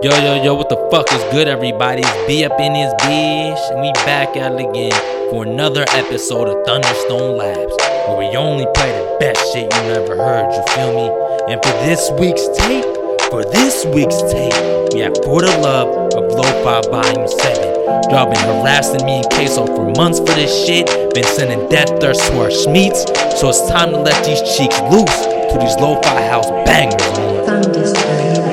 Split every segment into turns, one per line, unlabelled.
Yo, yo, yo, what the fuck is good, everybody? It's B up in his bitch, and we back at it again for another episode of Thunderstone Labs, where we only play the best shit you never heard, you feel me? And for this week's tape, for this week's tape, we have For the Love of Lo-Fi Volume 7. Y'all been harassing me in queso for months for this shit, been sending death thirst to our schmeats, so it's time to let these cheeks loose to these lo-fi house bangers, man.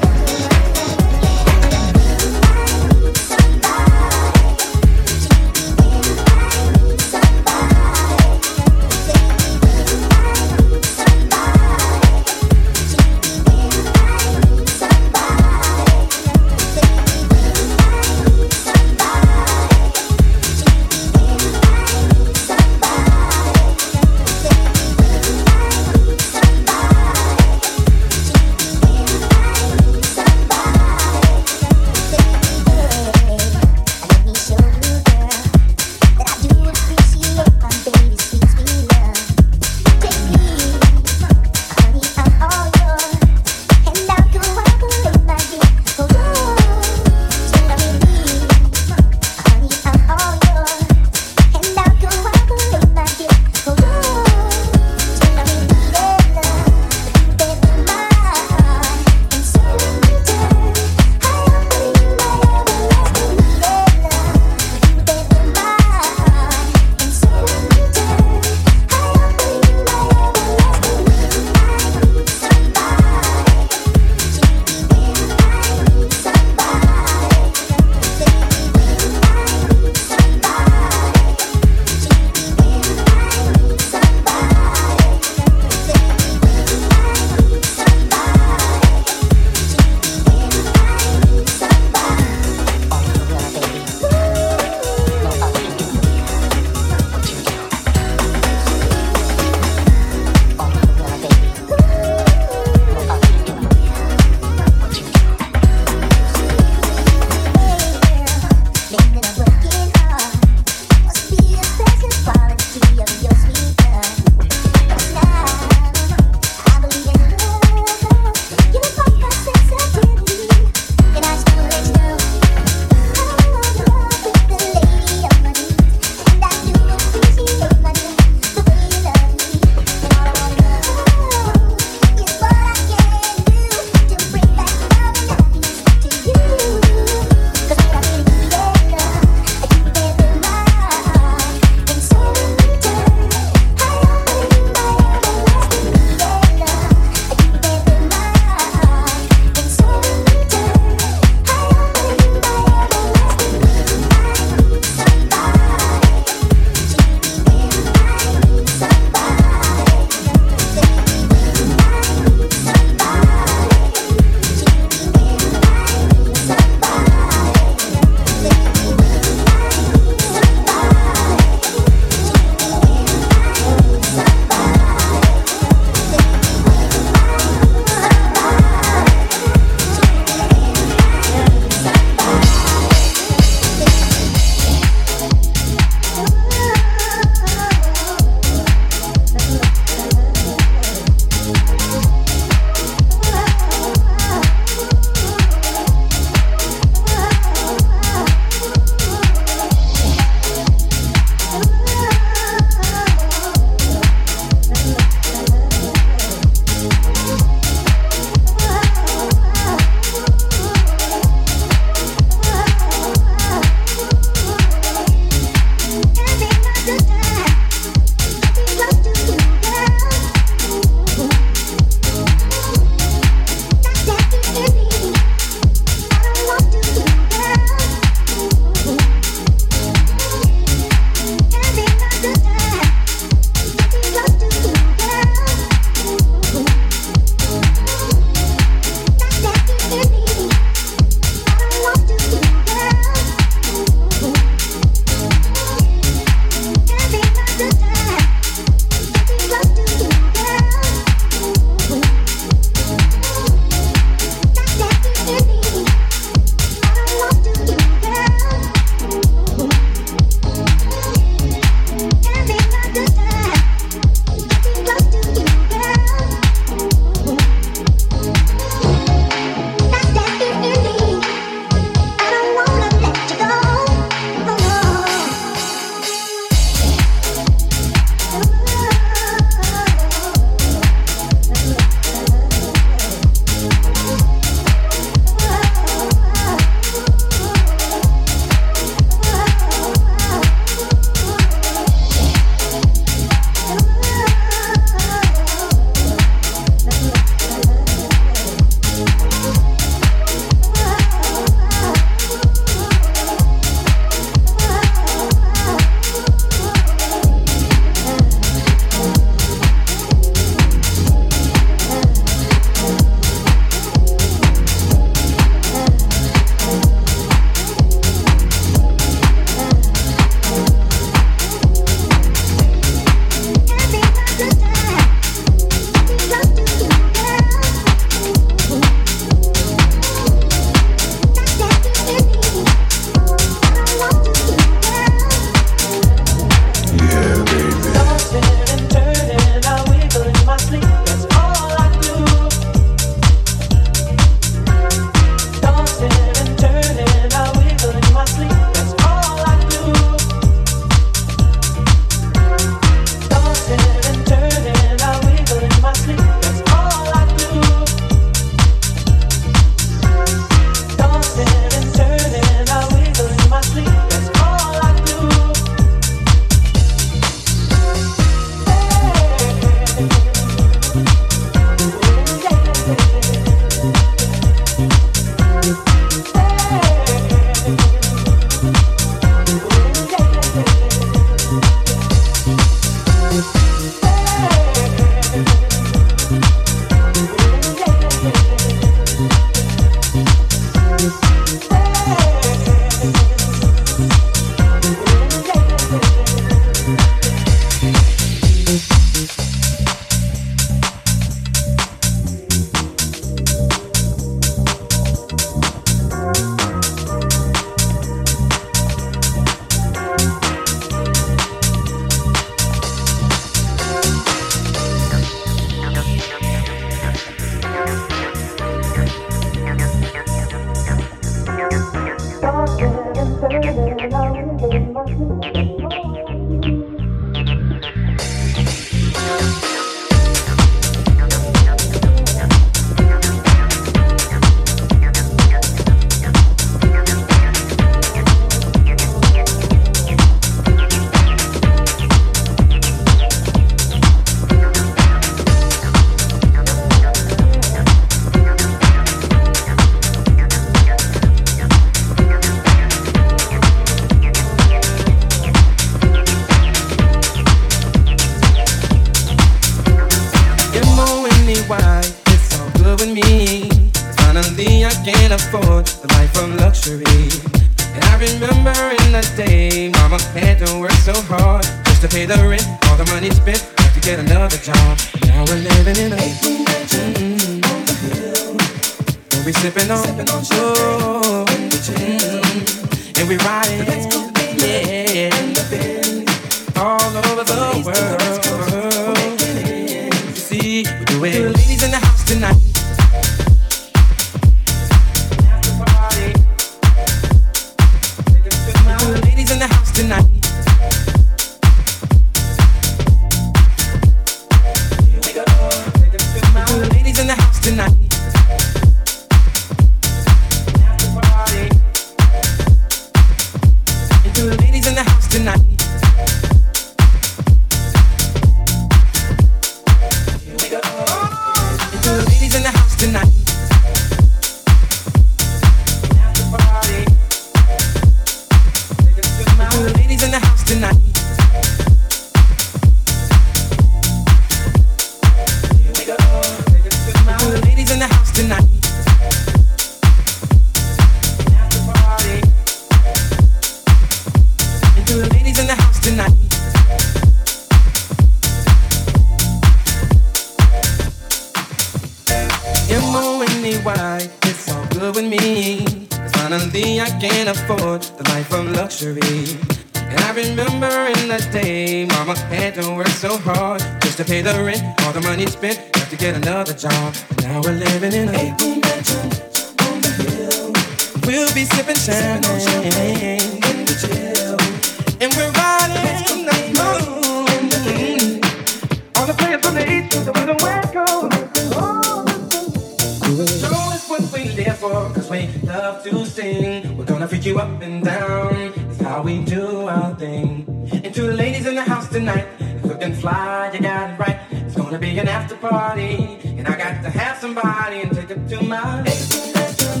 there for, cause we love to sing. We're gonna freak you up and down, it's how we do our thing. And to the ladies in the house tonight, looking fly, you got it right. It's
gonna be an after party, and I got to have somebody and take it to my bedroom.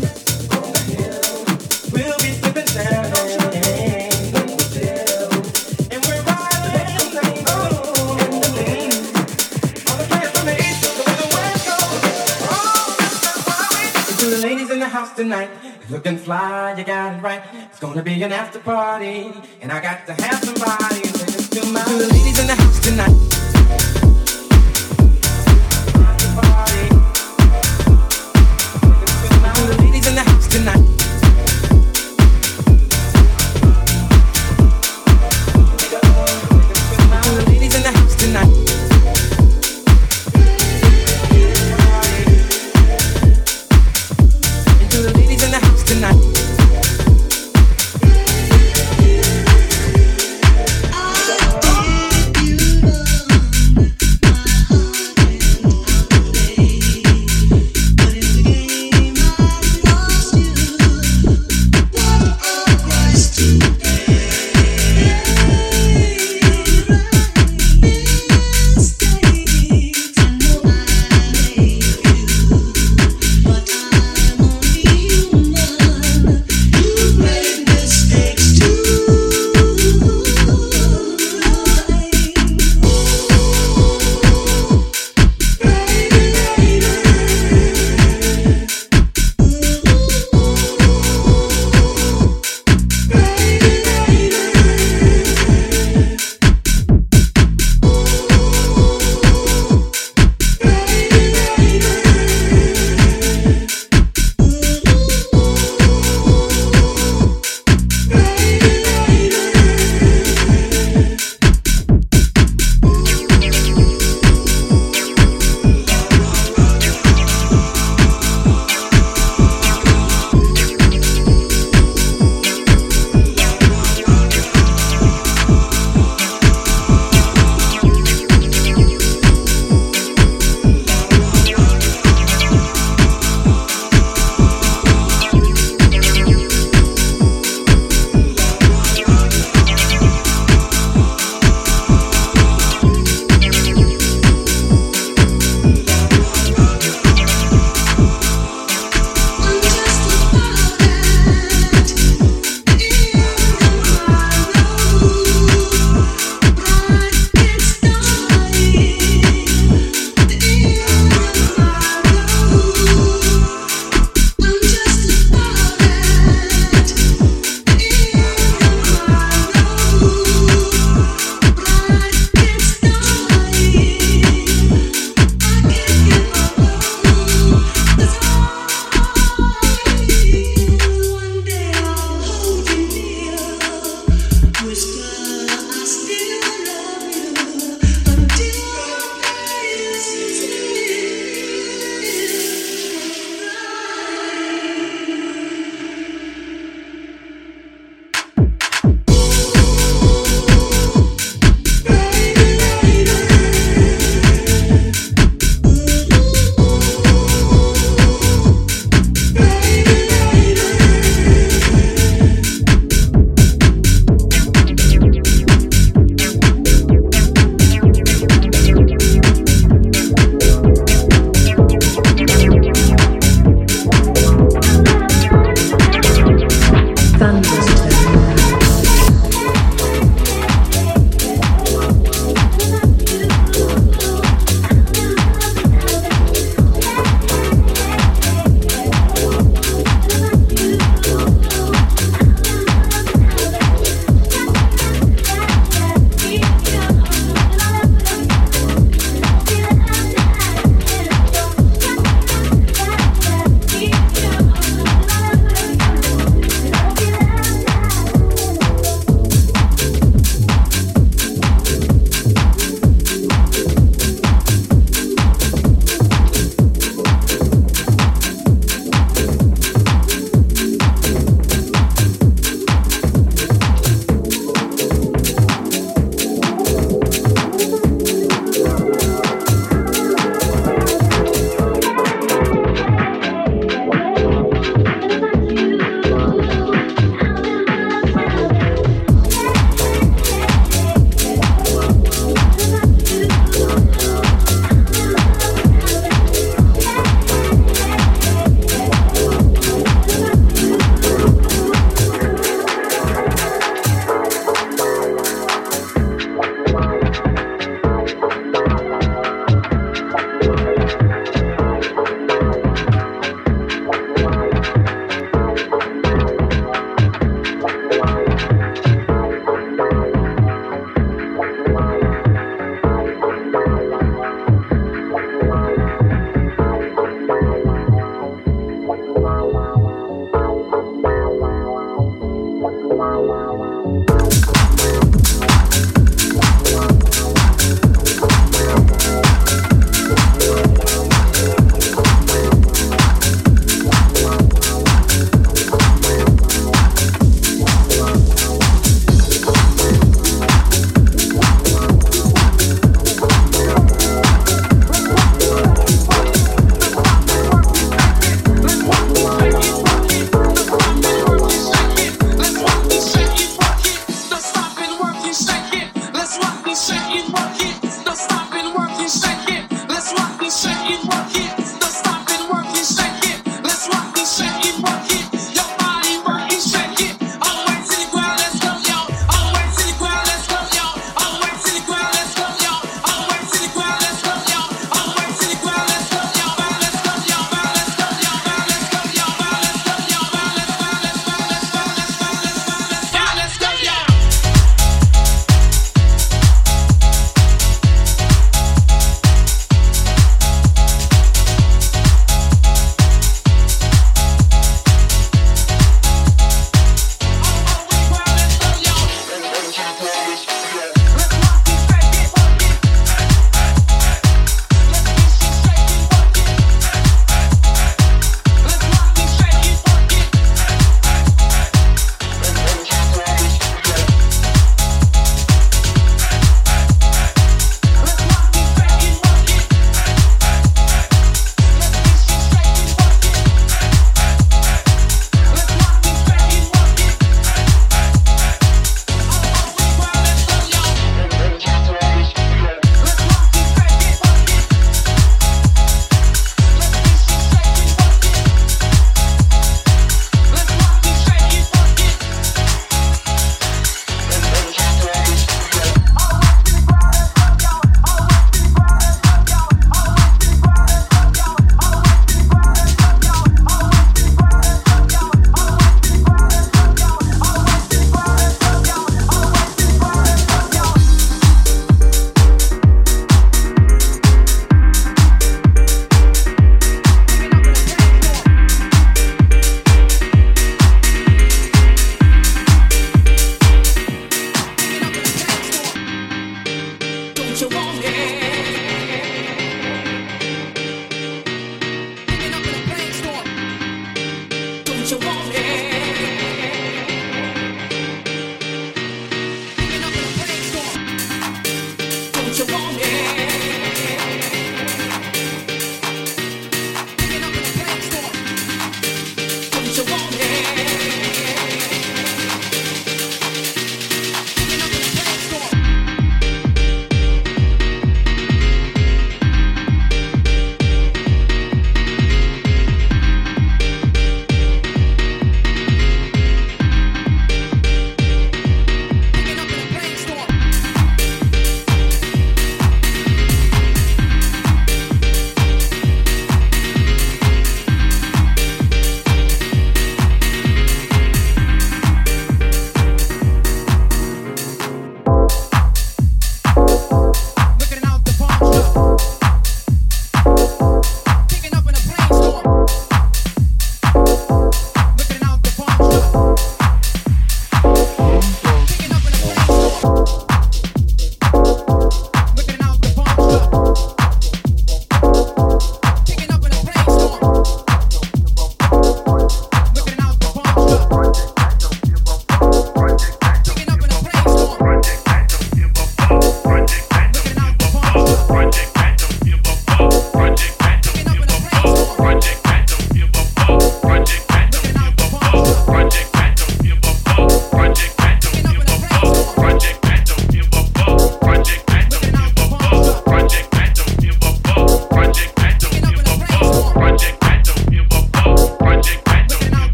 We'll be sipping champagne. tonight. It's looking fly, you got it
right. It's gonna be an after party, and I got to have somebody to dance to my to the ladies in the house tonight. tonight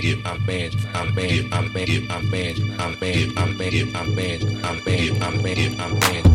bandit, I'm bandit, I'm bandit, I'm bandit, I'm bandit, I'm bandit, I'm bandit, I'm bandit, I'm bandit, I'm bandit, I'm bandit.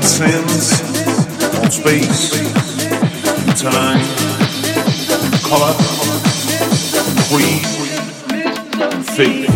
transcends all space, and time, and color, creed, faith.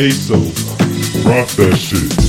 Queso. Rock that shit.